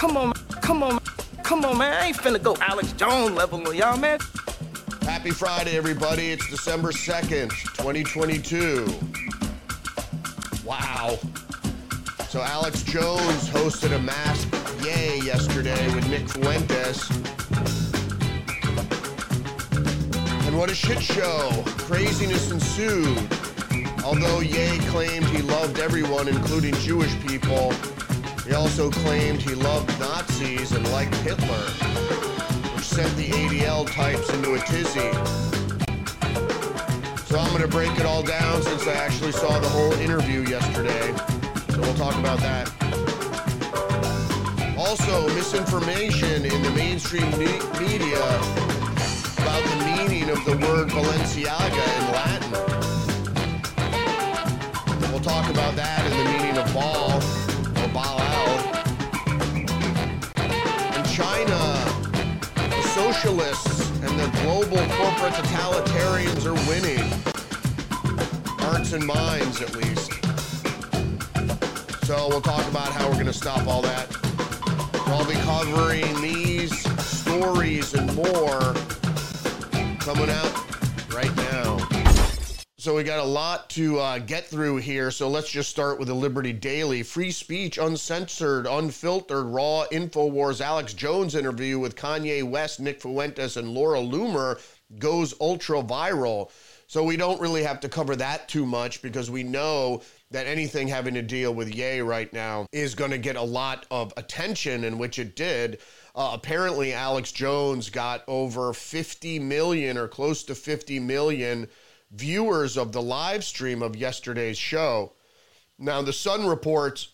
come on, come on, come on, man. I ain't finna go Alex Jones level on y'all, man. Happy Friday, everybody. It's December 2nd, 2022. Wow. So Alex Jones hosted a masked Ye yesterday with Nick Fuentes. And what a shit show. Craziness ensued. Although Ye claimed he loved everyone, including Jewish people, he also claimed he loved Nazis and liked Hitler, which sent the ADL types into a tizzy. So I'm going to break it all down since I actually saw the whole interview yesterday. So we'll talk about that. Also, misinformation in the mainstream me- media about the meaning of the word Balenciaga in Latin. We'll talk about that and the meaning of ball socialists and the global corporate totalitarians are winning. Hearts and minds, at least. So we'll talk about how we're going to stop all that. I'll be covering these stories and more coming out. So we got a lot to uh, get through here. So let's just start with the Liberty Daily. Free speech, uncensored, unfiltered, raw Infowars Alex Jones interview with Kanye West, Nick Fuentes, and Laura Loomer goes ultra viral. So we don't really have to cover that too much because we know that anything having to deal with Ye right now is going to get a lot of attention, in which it did. Uh, apparently, Alex Jones got over 50 million or close to 50 million viewers of the live stream of yesterday's show. Now, the Sun reports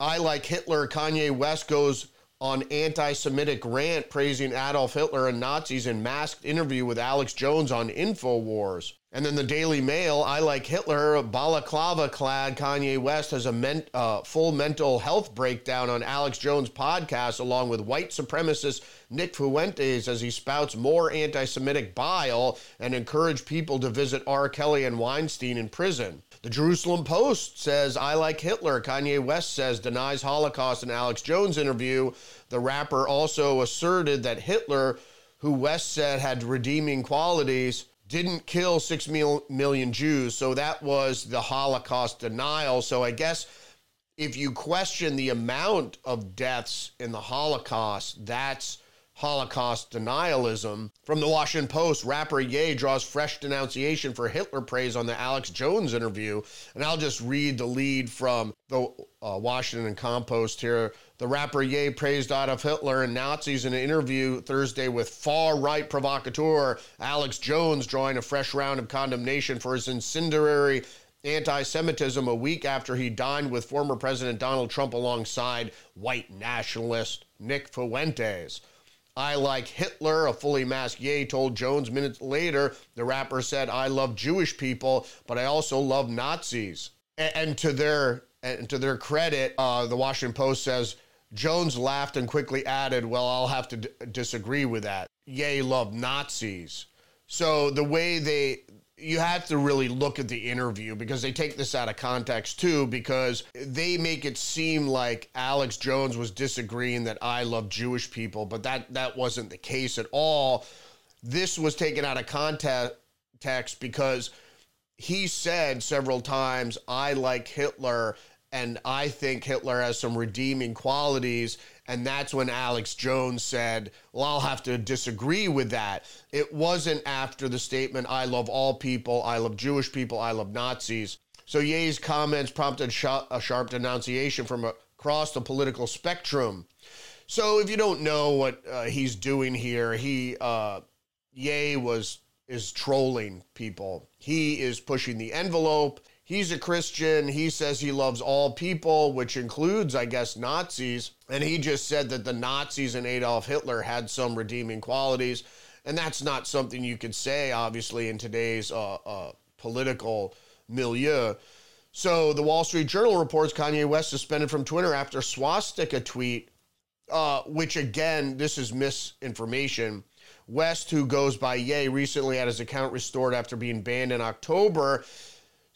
I like Hitler. Kanye West goes on anti Semitic rant praising Adolf Hitler and Nazis in masked interview with Alex Jones on InfoWars. And then the Daily Mail, I like Hitler, balaclava clad Kanye West has a men- uh, full mental health breakdown on Alex Jones' podcast, along with white supremacist Nick Fuentes as he spouts more anti Semitic bile and encourage people to visit R. Kelly and Weinstein in prison. The Jerusalem Post says, I like Hitler. Kanye West says, denies Holocaust in Alex Jones interview. The rapper also asserted that Hitler, who West said had redeeming qualities, didn't kill six mil- million Jews. So that was the Holocaust denial. So I guess if you question the amount of deaths in the Holocaust, that's Holocaust denialism. From the Washington Post, rapper Ye draws fresh denunciation for Hitler praise on the Alex Jones interview. And I'll just read the lead from the uh, Washington Compost here. The rapper Ye praised Adolf Hitler and Nazis in an interview Thursday with far right provocateur Alex Jones, drawing a fresh round of condemnation for his incendiary anti Semitism a week after he dined with former President Donald Trump alongside white nationalist Nick Fuentes. I like Hitler, a fully masked Ye told Jones minutes later. The rapper said, I love Jewish people, but I also love Nazis. And, and to their and to their credit, uh, the Washington Post says Jones laughed and quickly added, Well, I'll have to d- disagree with that. Yay, love Nazis. So the way they you have to really look at the interview because they take this out of context too because they make it seem like Alex Jones was disagreeing that I love Jewish people but that that wasn't the case at all this was taken out of context because he said several times I like Hitler and I think Hitler has some redeeming qualities. And that's when Alex Jones said, Well, I'll have to disagree with that. It wasn't after the statement, I love all people, I love Jewish people, I love Nazis. So Ye's comments prompted a sharp denunciation from across the political spectrum. So if you don't know what uh, he's doing here, he, uh, Ye was, is trolling people. He is pushing the envelope. He's a Christian. He says he loves all people, which includes, I guess, Nazis. And he just said that the Nazis and Adolf Hitler had some redeeming qualities. And that's not something you could say, obviously, in today's uh, uh, political milieu. So the Wall Street Journal reports Kanye West suspended from Twitter after swastika tweet, uh, which again, this is misinformation. West, who goes by Ye, recently had his account restored after being banned in October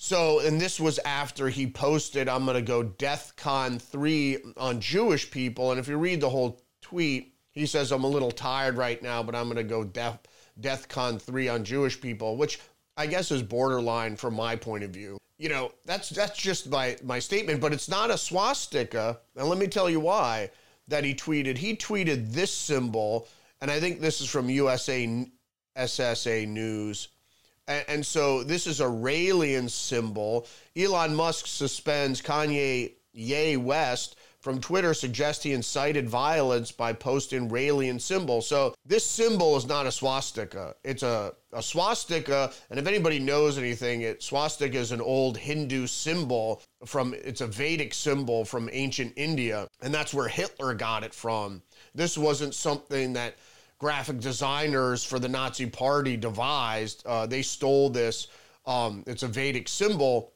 So, and this was after he posted, I'm going to go DEFCON 3 on Jewish people. And if you read the whole tweet, he says, I'm a little tired right now, but I'm going to go Def, DEFCON 3 on Jewish people, which I guess is borderline from my point of view. You know, that's that's just my, my statement, but it's not a swastika. And let me tell you why that he tweeted. He tweeted this symbol, and I think this is from USA SSA News. And, so this is a Raelian symbol. Elon Musk suspends Kanye Ye West from Twitter suggests he incited violence by posting Raelian symbol. So this symbol is not a swastika. It's a, a swastika, and if anybody knows anything, it swastika is an old Hindu symbol from it's a Vedic symbol from ancient India, and that's where Hitler got it from. This wasn't something that graphic designers for the Nazi Party devised. Uh, they stole this. Um, it's a Vedic symbol,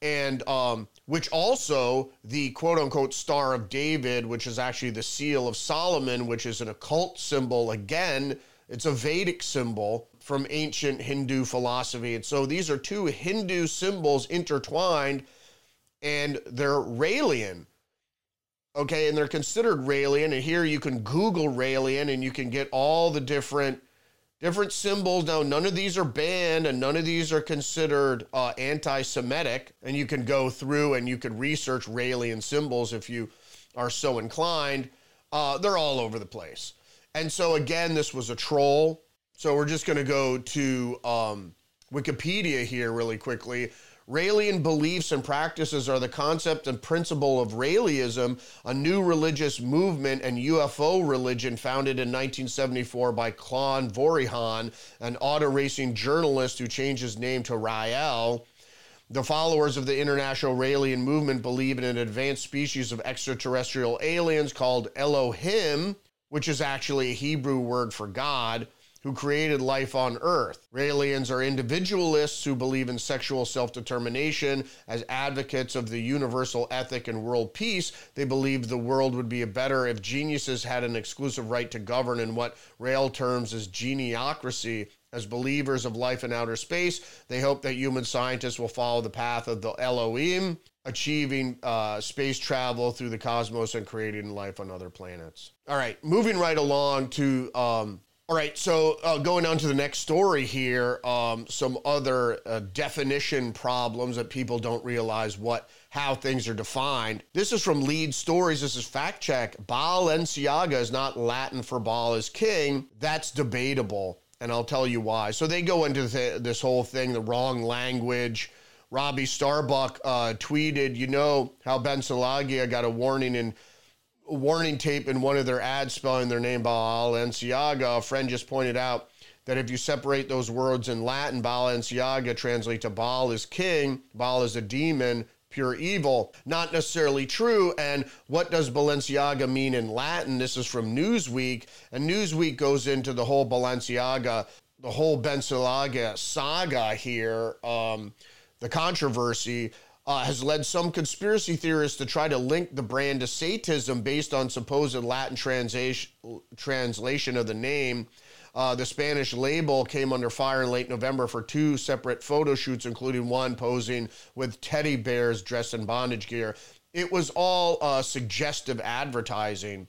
and um, which also the quote unquote Star of David, which is actually the seal of Solomon, which is an occult symbol. Again, it's a Vedic symbol from ancient Hindu philosophy. And so these are two Hindu symbols intertwined, and they're Raelian. Okay, and they're considered Raelian. And here you can Google Raelian and you can get all the different different symbols. Now, none of these are banned and none of these are considered uh, anti Semitic. And you can go through and you can research Raelian symbols if you are so inclined. Uh, they're all over the place. And so, again, this was a troll. So, we're just going to go to um, Wikipedia here really quickly. Raelian beliefs and practices are the concept and principle of Raelism, a new religious movement and UFO religion founded in 1974 by Claude Vorilhon, an auto racing journalist who changed his name to Rael. The followers of the International Raelian movement believe in an advanced species of extraterrestrial aliens called Elohim, which is actually a Hebrew word for God who created life on Earth. Raelians are individualists who believe in sexual self determination. As advocates of the universal ethic and world peace, they believe the world would be better if geniuses had an exclusive right to govern in what Rael terms as geniocracy. As believers of life in outer space, they hope that human scientists will follow the path of the Elohim, achieving uh, space travel through the cosmos and creating life on other planets. All right, moving right along to um, all right, so uh, going on to the next story here, um, some other uh, definition problems that people don't realize what how things are defined. This is from Lead Stories. This is fact check. Balenciaga is not Latin for "ball is king. That's debatable, and I'll tell you why. So they go into th- this whole thing, the wrong language. Robbie Starbuck uh, tweeted, you know how Balenciaga got a warning in warning tape in one of their ads spelling their name Balenciaga. A friend just pointed out that if you separate those words in Latin, Balenciaga translate to Baal is king, Baal is a demon, pure evil. Not necessarily true. And what does Balenciaga mean in Latin? This is from Newsweek, and Newsweek goes into the whole Balenciaga, the whole Balenciaga saga here, um, the controversy uh, has led some conspiracy theorists to try to link the brand to Satanism based on supposed Latin translation, translation of the name. Uh, the Spanish label came under fire in late November for two separate photo shoots, including one posing with teddy bears dressed in bondage gear. It was all uh, suggestive advertising.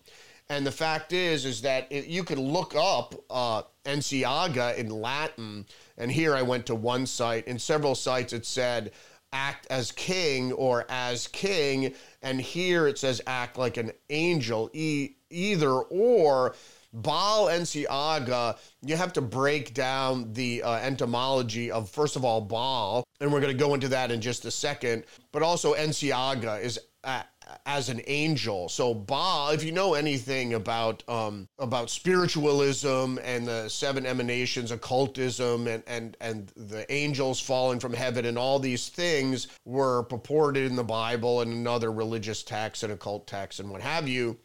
And the fact is, is that it, you could look up uh, Enciaga in Latin. And here I went to one site. In several sites, it said act as king or as king. And here it says act like an angel, e- either or. Baal Enciaga, you have to break down the uh, etymology of, first of all, Baal, and we're going to go into that in just a second, but also Enciaga is as an angel. So Baal, if you know anything about um, about spiritualism and the seven emanations, occultism, and and and the angels falling from heaven, and all these things were purported in the Bible and in other religious texts and occult texts and what have you.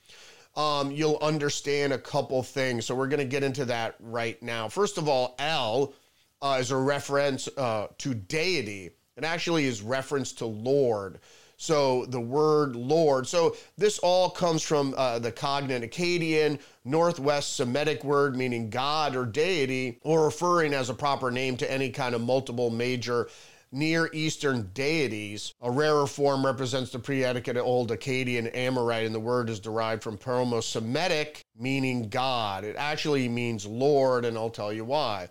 Um, you'll understand a couple things. So we're going to get into that right now. First of all, L uh, is a reference uh, to deity. It actually is reference to Lord. So the word Lord. So this all comes from uh, the cognate Akkadian, Northwest Semitic word meaning God or deity, or referring as a proper name to any kind of multiple major Near Eastern deities. A rarer form represents the pre-Attic Old Akkadian Amorite, and the word is derived from Proto-Semitic, meaning God. It actually means Lord, and I'll tell you why.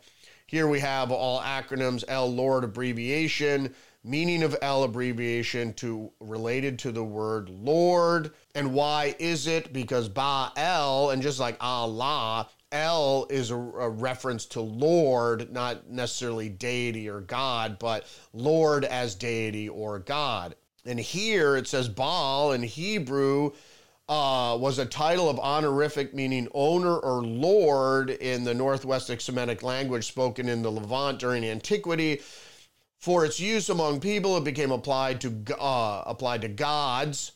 Here we have all acronyms, L Lord abbreviation, meaning of L abbreviation to related to the word Lord. And why is it? Because Baal, and just like Allah, El is a, a, reference to Lord, not necessarily deity or God, but Lord as deity or God. And here it says Baal in Hebrew uh, was a title of honorific meaning owner or lord in the Northwest Semitic language spoken in the Levant during antiquity. For its use among people, it became applied to uh, applied to gods,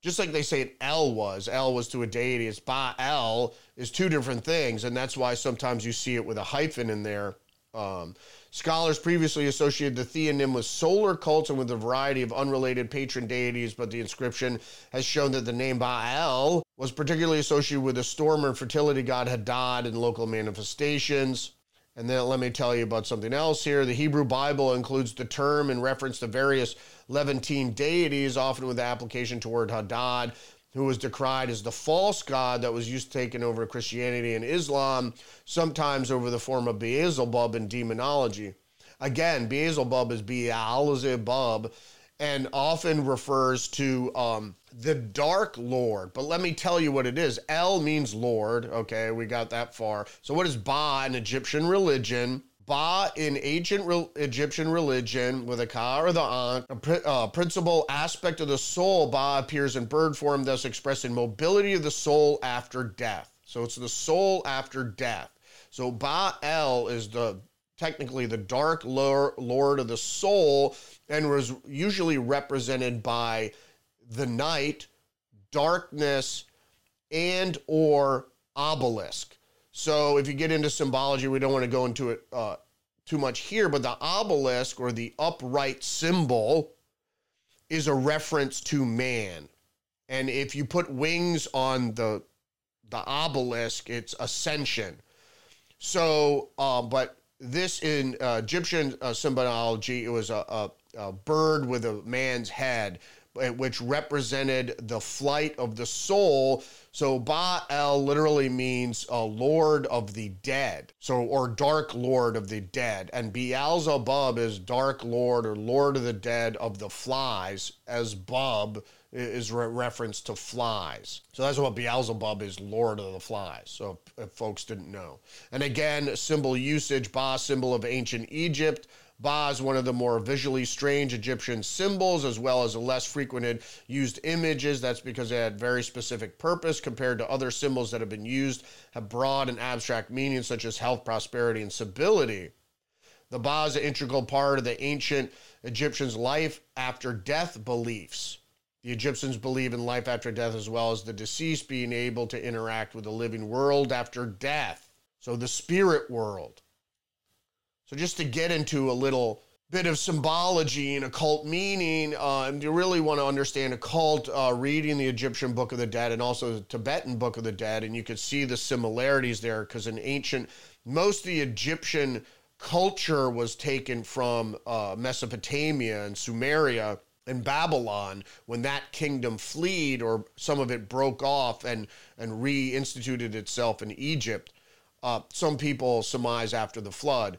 just like they say it El was. El was to a deity. It's Baal is two different things, and that's why sometimes you see it with a hyphen in there. Um, scholars previously associated the theonym with solar cults and with a variety of unrelated patron deities, but the inscription has shown that the name Baal was particularly associated with the storm and fertility god Hadad in local manifestations. And then let me tell you about something else here. The Hebrew Bible includes the term in reference to various Levantine deities, often with application toward Hadad, who was decried as the false god that was used to taking over Christianity and Islam, sometimes over the form of Beelzebub in demonology. Again, Beelzebub is Beelzebub, and often refers to um, the Dark Lord. But let me tell you what it is. El means Lord. Okay, we got that far. So, what is Ba in Egyptian religion? Ba in ancient re- Egyptian religion with a ka or the an, a uh, principal aspect of the soul. Ba appears in bird form, thus expressing mobility of the soul after death. So, it's the soul after death. So, Ba El is the technically the dark lord of the soul and was usually represented by the night, darkness, and or obelisk. So if you get into symbology, we don't want to go into it uh, too much here, but the obelisk or the upright symbol is a reference to man. And if you put wings on the the obelisk, it's ascension. So, uh, but this in uh, Egyptian uh, symbology, it was a, a, a, bird with a man's head, Eh, which represented the flight of the soul. So Baal literally means a lord of the dead, so or dark lord of the dead, and Beelzebub is dark lord or lord of the dead of the flies, as Bub is re- reference to flies. So that's what Beelzebub is, Lord of the Flies. So if, if folks didn't know. And again, symbol usage, Ba, symbol of ancient Egypt. Ba is one of the more visually strange Egyptian symbols, as well as a less frequented used images. That's because they had very specific purpose compared to other symbols that have been used, have broad and abstract meanings such as health, prosperity, and stability. The Ba is an integral part of the ancient Egyptians' life after death beliefs. The Egyptians believe in life after death as well as the deceased being able to interact with the living world after death. So the spirit world. So just to get into a little bit of symbology and occult meaning, uh, you really want to understand occult, uh, reading the Egyptian Book of the Dead and also the Tibetan Book of the Dead, and you could see the similarities there because in ancient, most of the Egyptian culture was taken from uh, Mesopotamia and Sumeria and Babylon, when that kingdom fled or some of it broke off and, and reinstituted itself in Egypt, uh, some people surmise after the flood.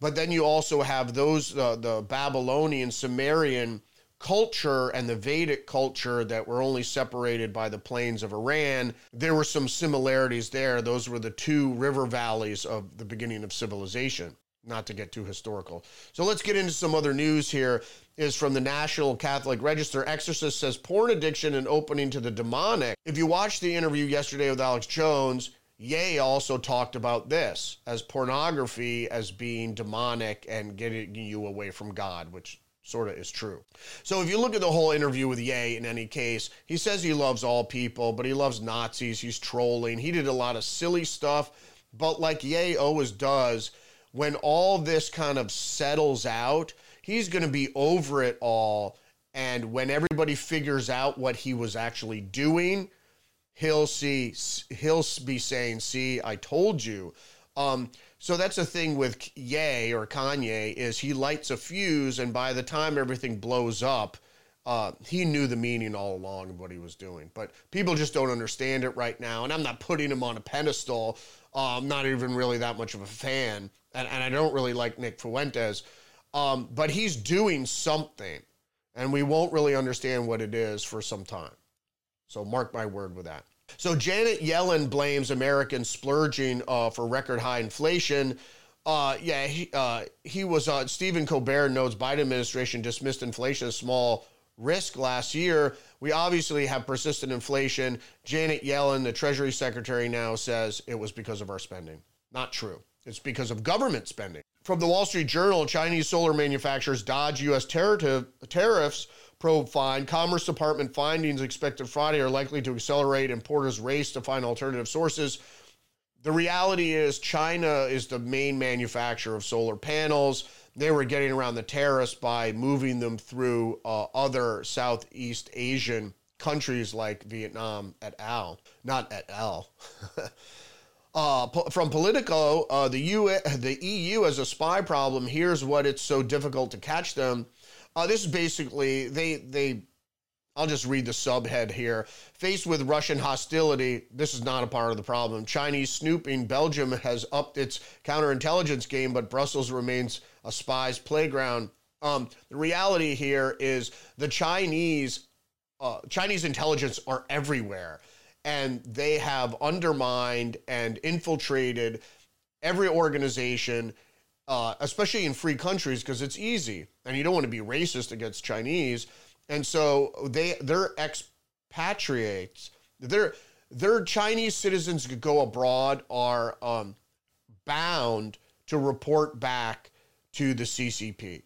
But then you also have those, uh, the Babylonian, Sumerian culture and the Vedic culture that were only separated by the plains of Iran. There were some similarities there. Those were the two river valleys of the beginning of civilization not to get too historical. So let's get into some other news here. Is from the National Catholic Register. Exorcist says porn addiction and opening to the demonic. If you watched the interview yesterday with Alex Jones, Ye also talked about this as pornography as being demonic and getting you away from God, which sort of is true. So if you look at the whole interview with Ye in any case, he says he loves all people, but he loves Nazis, he's trolling, he did a lot of silly stuff, but like Ye always does, when all this kind of settles out, he's going to be over it all. And when everybody figures out what he was actually doing, he'll see, he'll be saying, See, I told you. Um, So that's the thing with Ye or Kanye is he lights a fuse, and by the time everything blows up, uh, he knew the meaning all along of what he was doing. But people just don't understand it right now. And I'm not putting him on a pedestal. Uh, I'm not even really that much of a fan, and, and I don't really like Nick Fuentes. Um, but he's doing something, and we won't really understand what it is for some time. So mark my word with that. So Janet Yellen blames Americans splurging uh, for record high inflation. Uh, yeah, he, uh, he was, uh, Stephen Colbert notes Biden administration dismissed inflation as small risk last year. We obviously have persistent inflation. Janet Yellen, the Treasury Secretary, now says it was because of our spending. Not true. It's because of government spending. From the Wall Street Journal, Chinese solar manufacturers dodge U.S. tariffs probe find. Commerce Department findings expected Friday are likely to accelerate importers' race to find alternative sources. The reality is, China is the main manufacturer of solar panels. They were getting around the tariffs by moving them through uh, other Southeast Asian countries like Vietnam et al. Not et al. uh, from Politico, uh, the, U- the EU has a spy problem. Here's what it's so difficult to catch them. Uh, this is basically they they. I'll just read the subhead here. Faced with Russian hostility, this is not a part of the problem. Chinese snooping, Belgium has upped its counterintelligence game, but Brussels remains a spy's playground. Um, the reality here is the Chinese uh, Chinese intelligence are everywhere, and they have undermined and infiltrated every organization uh, especially in free countries, because it's easy, and you don't want to be racist against Chinese. And so they they're expatriates. Their their Chinese citizens who go abroad are um, bound to report back to the CCP.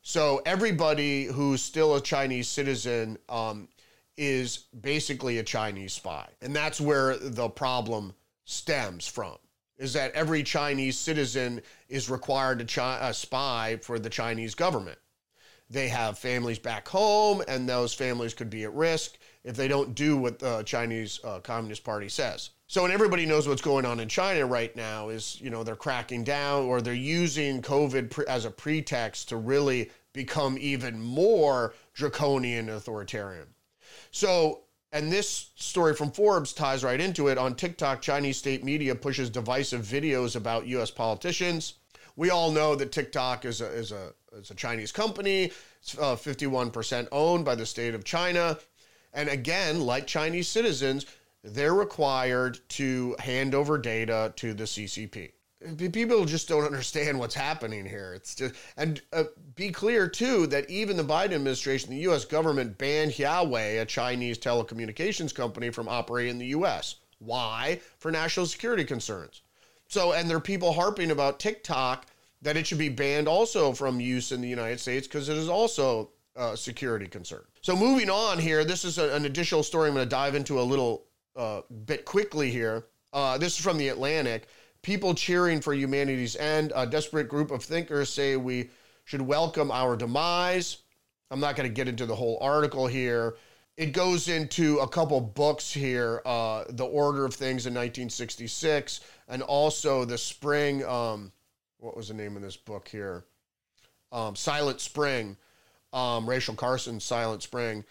So everybody who's still a Chinese citizen um, is basically a Chinese spy, and that's where the problem stems from is that every Chinese citizen is required to chi- uh, spy for the Chinese government. They have families back home, and those families could be at risk if they don't do what the Chinese uh, Communist Party says. So, and everybody knows what's going on in China right now is, you know, they're cracking down or they're using COVID pre- as a pretext to really become even more draconian authoritarian. So, and this story from Forbes ties right into it. On TikTok, Chinese state media pushes divisive videos about U.S. politicians. We all know that TikTok is a, is a, is a Chinese company. It's uh, 51% owned by the state of China. And again, like Chinese citizens, they're required to hand over data to the CCP people just don't understand what's happening here. It's just, and uh, be clear too that even the Biden administration, the U.S. government banned Huawei, a Chinese telecommunications company, from operating in the U.S. Why? For national security concerns. So, and there are people harping about TikTok that it should be banned also from use in the United States because it is also a security concern. So, moving on here, this is a, an additional story I'm going to dive into a little uh, bit quickly here. Uh, this is from the Atlantic people cheering for humanity's end. A desperate group of thinkers say we should welcome our demise. I'm not going to get into the whole article here. It goes into a couple books here uh, The Order of Things in 1966, and also The Spring. Um, what was the name of this book here? Um, Silent Spring. Um, Rachel Carson's Silent Spring.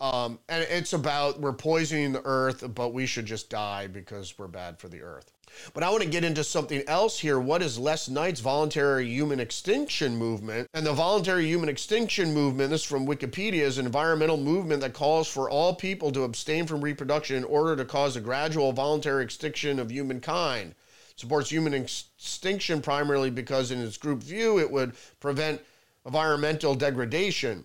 Um, and it's about we're poisoning the earth, but we should just die because we're bad for the earth. But I want to get into something else here. What is Les Knight's voluntary human extinction movement? And the voluntary human extinction movement, this is from Wikipedia, is an environmental movement that calls for all people to abstain from reproduction in order to cause a gradual voluntary extinction of humankind. Supports human extinction primarily because, in its group view, it would prevent environmental degradation.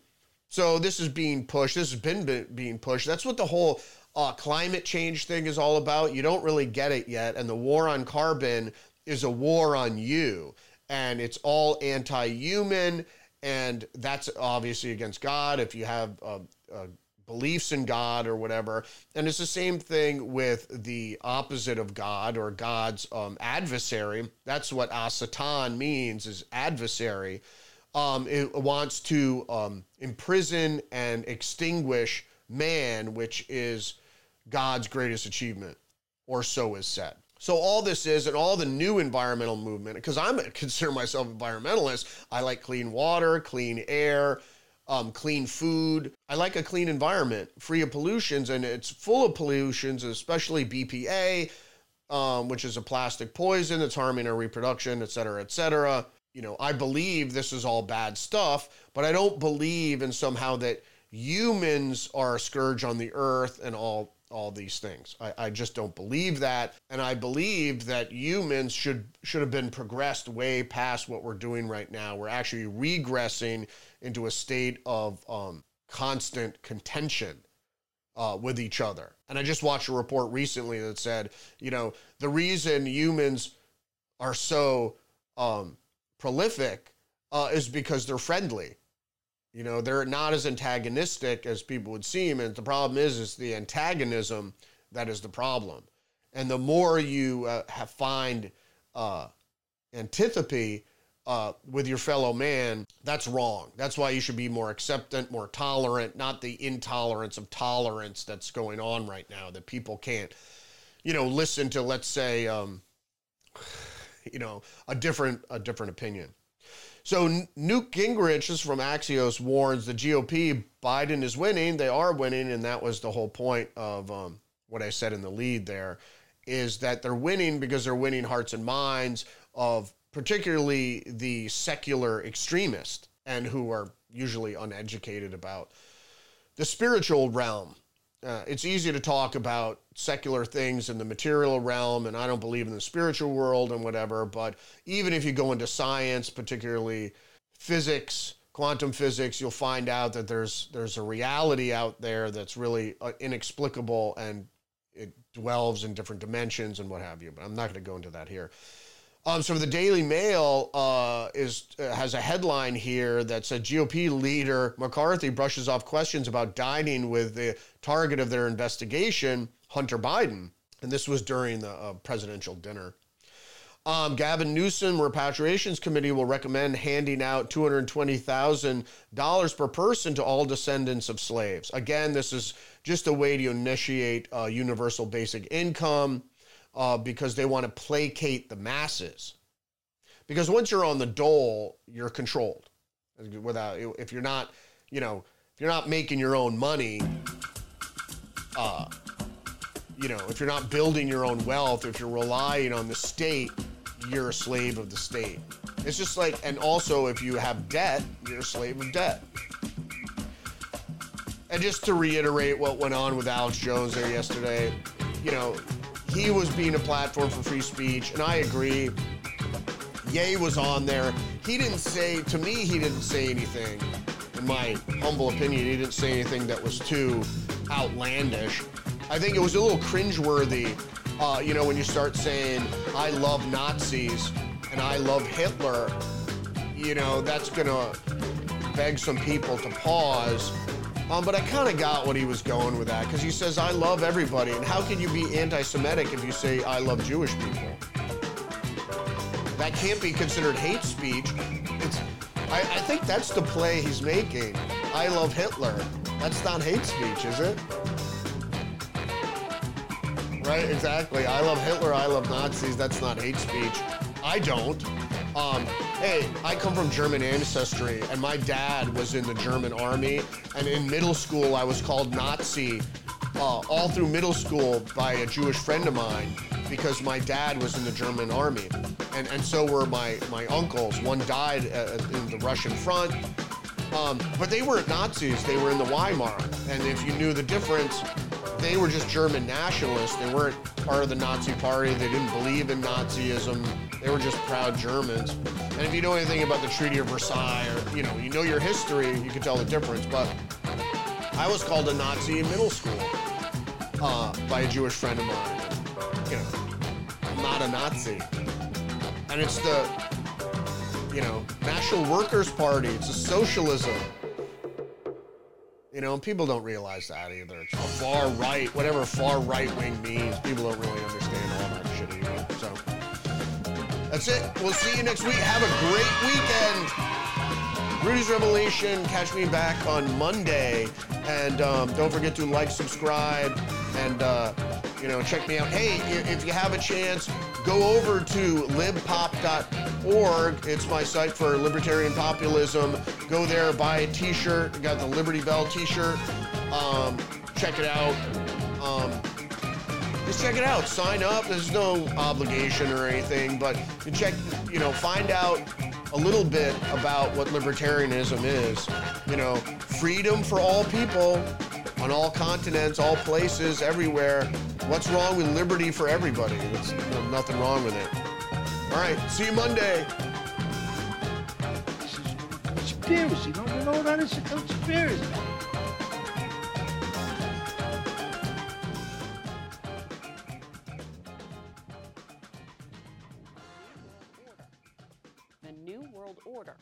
So this is being pushed. This has been being pushed. That's what the whole uh, climate change thing is all about. You don't really get it yet. And the war on carbon is a war on you. And it's all anti human. And that's obviously against God if you have uh, uh, beliefs in God or whatever. And it's the same thing with the opposite of God or God's um, adversary. That's what Asatan means is adversary um, it wants to um, imprison and extinguish man, which is God's greatest achievement, or so is said. So all this is, and all the new environmental movement, because I'm consider myself environmentalist. I like clean water, clean air, um, clean food. I like a clean environment, free of pollutions, and it's full of pollutions, especially BPA, um, which is a plastic poison that's harming our reproduction, et cetera, et cetera. You know, I believe this is all bad stuff, but I don't believe in somehow that humans are a scourge on the earth and all all these things. I, I just don't believe that. And I believe that humans should should have been progressed way past what we're doing right now. We're actually regressing into a state of um, constant contention uh, with each other. And I just watched a report recently that said, you know, the reason humans are so um, prolific uh, is because they're friendly. You know, they're not as antagonistic as people would seem. And the problem is, is the antagonism that is the problem. And the more you uh, have find uh, antipathy uh, with your fellow man, that's wrong. That's why you should be more acceptant, more tolerant, not the intolerance of tolerance that's going on right now that people can't, you know, listen to, let's say, um, you know, a different a different opinion. So Newt Gingrich, is from Axios, warns the GOP Biden is winning. They are winning, and that was the whole point of um, what I said in the lead. There is that they're winning because they're winning hearts and minds of particularly the secular extremists and who are usually uneducated about the spiritual realm. Uh, it's easy to talk about secular things in the material realm, and I don't believe in the spiritual world and whatever. But even if you go into science, particularly physics, quantum physics, you'll find out that there's there's a reality out there that's really uh, inexplicable and it dwells in different dimensions and what have you. But I'm not going to go into that here. Um, so the Daily Mail uh, is uh, has a headline here that said GOP leader McCarthy brushes off questions about dining with the target of their investigation, Hunter Biden, and this was during the uh, presidential dinner. Um, Gavin Newsom Repatriations Committee will recommend handing out $220,000 per person to all descendants of slaves. Again, this is just a way to initiate uh, universal basic income uh, because they want to placate the masses. Because once you're on the dole, you're controlled. Without, if you're not, you know, if you're not making your own money, uh, you know, if you're not building your own wealth, if you're relying on the state, you're a slave of the state. It's just like, and also if you have debt, you're a slave of debt. And just to reiterate what went on with Alex Jones there yesterday, you know, he was being a platform for free speech, and I agree. Ye was on there. He didn't say, to me, he didn't say anything, in my humble opinion, he didn't say anything that was too outlandish. I think it was a little cringeworthy, uh, you know, when you start saying, I love Nazis and I love Hitler, you know, that's to beg some people to pause um, but I kind of got what he was going with that because he says, I love everybody. And how can you be anti Semitic if you say, I love Jewish people? That can't be considered hate speech. It's, I, I think that's the play he's making. I love Hitler. That's not hate speech, is it? Right, exactly. I love Hitler. I love Nazis. That's not hate speech. I don't. Um, hey, I come from German ancestry, and my dad was in the German army. And in middle school, I was called Nazi uh, all through middle school by a Jewish friend of mine because my dad was in the German army, and and so were my my uncles. One died uh, in the Russian front. Um, but they weren't Nazis. They were in the Weimar, and if you knew the difference, they were just German nationalists. They weren't part of the Nazi Party. They didn't believe in Nazism. They were just proud Germans. And if you know anything about the Treaty of Versailles, or you know, you know your history, you can tell the difference. But I was called a Nazi in middle school uh, by a Jewish friend of mine. You know, I'm not a Nazi. And it's the, you know, National Workers' Party. It's a socialism. You know, and people don't realize that either. It's far right, whatever far right wing means. People don't really understand all that shit either. So. That's it. We'll see you next week. Have a great weekend. Rudy's Revelation. Catch me back on Monday. And um, don't forget to like, subscribe, and, uh, you know, check me out. Hey, if you have a chance, go over to libpop.org. It's my site for libertarian populism. Go there, buy a T-shirt. got the Liberty Bell T-shirt. Um, check it out. Um, just check it out. Sign up. There's no obligation or anything, but you check. You know, find out a little bit about what libertarianism is. You know, freedom for all people on all continents, all places, everywhere. What's wrong with liberty for everybody? There's nothing wrong with it. All right, see you Monday. This is conspiracy. Don't you know that it's a conspiracy? The New World Order.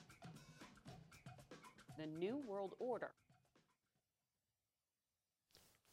The New World Order